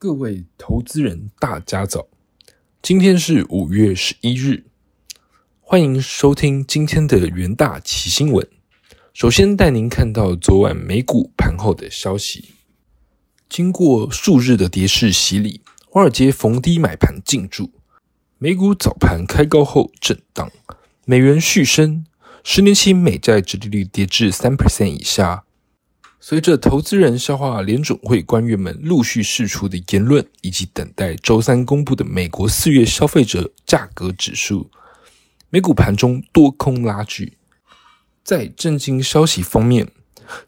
各位投资人，大家早！今天是五月十一日，欢迎收听今天的元大奇新闻。首先带您看到昨晚美股盘后的消息。经过数日的跌势洗礼，华尔街逢低买盘进驻，美股早盘开高后震荡，美元续升，十年期美债殖利率跌至三 percent 以下。随着投资人消化联准会官员们陆续释出的言论，以及等待周三公布的美国四月消费者价格指数，美股盘中多空拉锯。在震惊消息方面，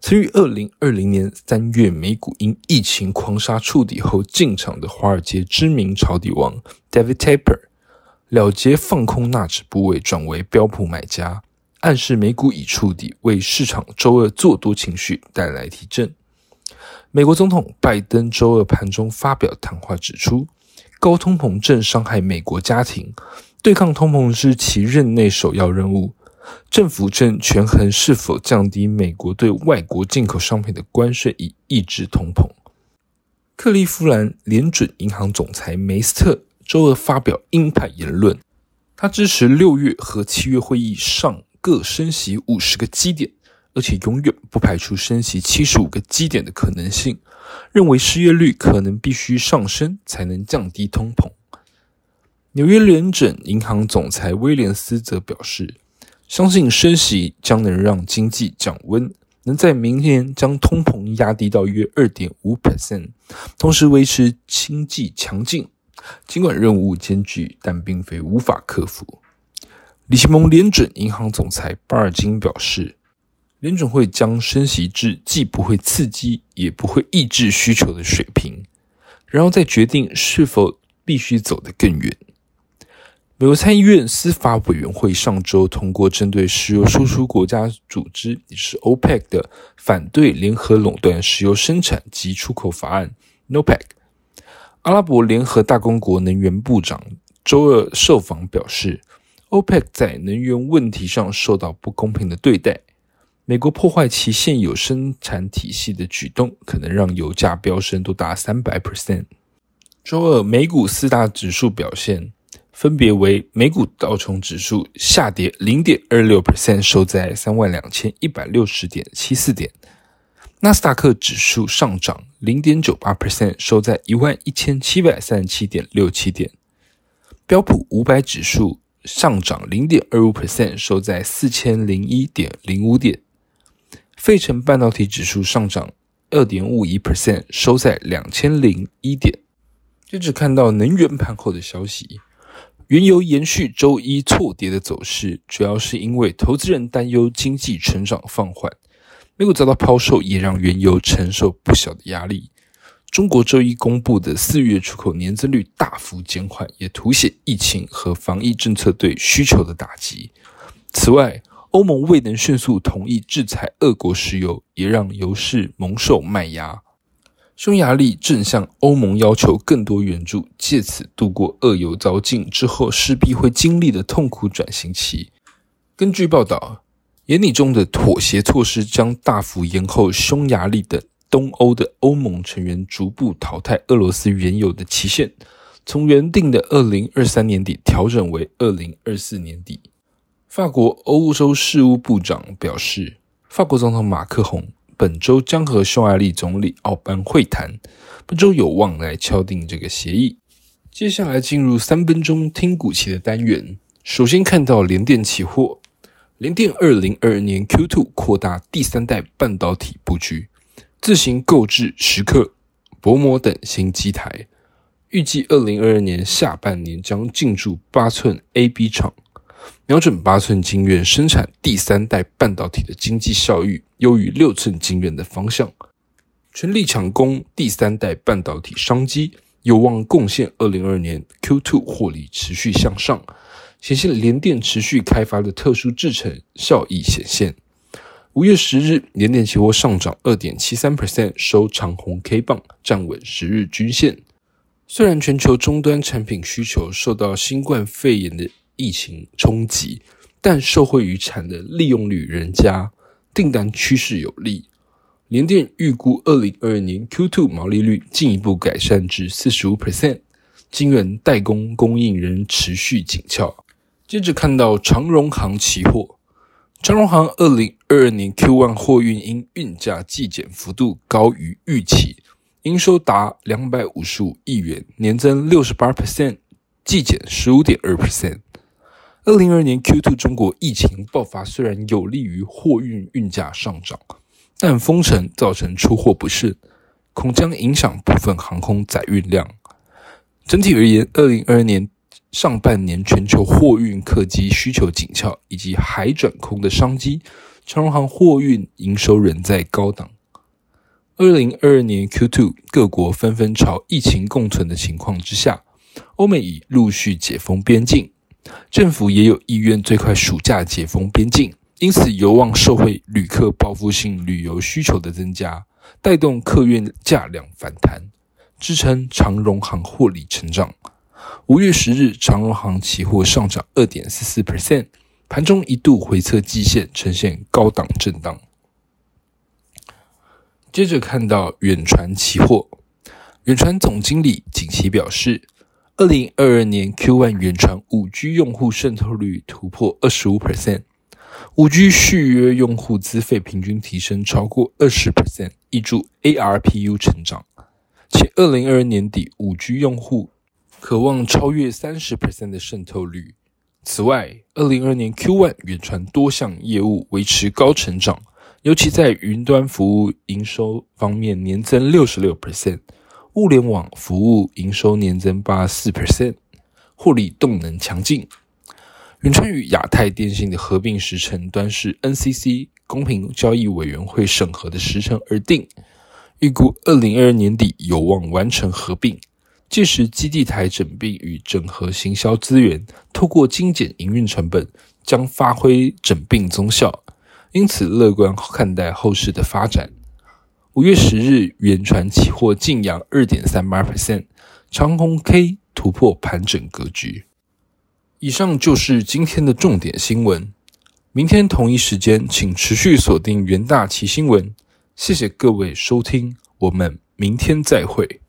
曾于二零二零年三月美股因疫情狂杀触底后进场的华尔街知名抄底王 David Taper，了结放空纳指部位，转为标普买家。暗示美股已触底，为市场周二做多情绪带来提振。美国总统拜登周二盘中发表谈话，指出高通膨正伤害美国家庭，对抗通膨是其任内首要任务。政府正权衡是否降低美国对外国进口商品的关税，以抑制通膨。克利夫兰联准银行总裁梅斯特周二发表鹰派言论，他支持六月和七月会议上。各升息五十个基点，而且永远不排除升息七十五个基点的可能性。认为失业率可能必须上升才能降低通膨。纽约联准银行总裁威廉斯则表示，相信升息将能让经济降温，能在明年将通膨压低到约二点五 percent，同时维持经济强劲。尽管任务艰巨，但并非无法克服。李奇蒙联准银行总裁巴尔金表示，联准会将升息至既不会刺激也不会抑制需求的水平，然后再决定是否必须走得更远。美国参议院司法委员会上周通过针对石油输出国家组织，也是 OPEC 的反对联合垄断石油生产及出口法案 （NOPEC）。阿拉伯联合大公国能源部长周二受访表示。OPEC 在能源问题上受到不公平的对待。美国破坏其现有生产体系的举动，可能让油价飙升多达三百 percent。周二，美股四大指数表现分别为：美股道琼指数下跌零点二六 percent，收在三万两千一百六十点七四点；纳斯达克指数上涨零点九八 percent，收在一万一千七百三十七点六七点；标普五百指数。上涨零点二五 percent，收在四千零一点零五点。费城半导体指数上涨二点五一 percent，收在两千零一点。接着看到能源盘后的消息，原油延续周一错跌的走势，主要是因为投资人担忧经济成长放缓。美股遭到抛售，也让原油承受不小的压力。中国周一公布的四月出口年增率大幅减缓，也凸显疫情和防疫政策对需求的打击。此外，欧盟未能迅速同意制裁俄国石油，也让油市蒙受卖压。匈牙利正向欧盟要求更多援助，借此度过俄油遭禁之后势必会经历的痛苦转型期。根据报道，眼里中的妥协措施将大幅延后匈牙利等。东欧的欧盟成员逐步淘汰俄罗斯原有的期限，从原定的二零二三年底调整为二零二四年底。法国欧洲事务部长表示，法国总统马克宏本周将和匈牙利总理奥班会谈，本周有望来敲定这个协议。接下来进入三分钟听股期的单元，首先看到联电期货，联电二零二二年 Q2 扩大第三代半导体布局。自行购置时刻、薄膜等新机台，预计二零二二年下半年将进驻八寸 A B 厂，瞄准八寸晶圆生产第三代半导体的经济效益优于六寸晶圆的方向，全力抢攻第三代半导体商机，有望贡献二零二二年 Q two 获利持续向上，显现联电持续开发的特殊制程效益显现。五月十日，联电期货上涨二点七三 percent，收长红 K 棒，站稳十日均线。虽然全球终端产品需求受到新冠肺炎的疫情冲击，但受惠于产能利用率仍佳，订单趋势有利。联电预估二零二二年 Q2 毛利率进一步改善至四十五 percent，晶圆代工供应仍持续紧俏。接着看到长荣航期货，长荣航二零二二年 Q1 货运因运价季减幅度高于预期，营收达两百五十五亿元，年增六十八 percent，季减十五点二 percent。二零二二年 Q2 中国疫情爆发，虽然有利于货运运价上涨。但封城造成出货不顺，恐将影响部分航空载运量。整体而言，二零二二年上半年全球货运客机需求紧俏，以及海转空的商机，长荣航货运营收仍在高档。二零二二年 Q2，各国纷纷朝疫情共存的情况之下，欧美已陆续解封边境，政府也有意愿最快暑假解封边境。因此，有望受惠旅客报复性旅游需求的增加，带动客运价量反弹，支撑长荣航获利成长。五月十日，长荣航期货上涨二点四四 percent，盘中一度回测季线，呈现高档震荡。接着看到远传期货，远传总经理景琦表示，二零二二年 Q1 远传五 G 用户渗透率突破二十五 percent。五 G 续约用户资费平均提升超过二十 percent，挹注 ARPU 成长。且二零二二年底，五 G 用户渴望超越三十 percent 的渗透率。此外，二零二二年 Q1 远传多项业务维持高成长，尤其在云端服务营收方面年增六十六 percent，物联网服务营收年增八四 percent，获利动能强劲。远传与亚太电信的合并时程端是 NCC 公平交易委员会审核的时程而定，预估二零二二年底有望完成合并。届时基地台整并与整合行销资源，透过精简营运成本，将发挥整并综效。因此乐观看待后市的发展。五月十日，远传期货净扬二点三八 percent，长虹 K 突破盘整格局。以上就是今天的重点新闻。明天同一时间，请持续锁定元大旗新闻。谢谢各位收听，我们明天再会。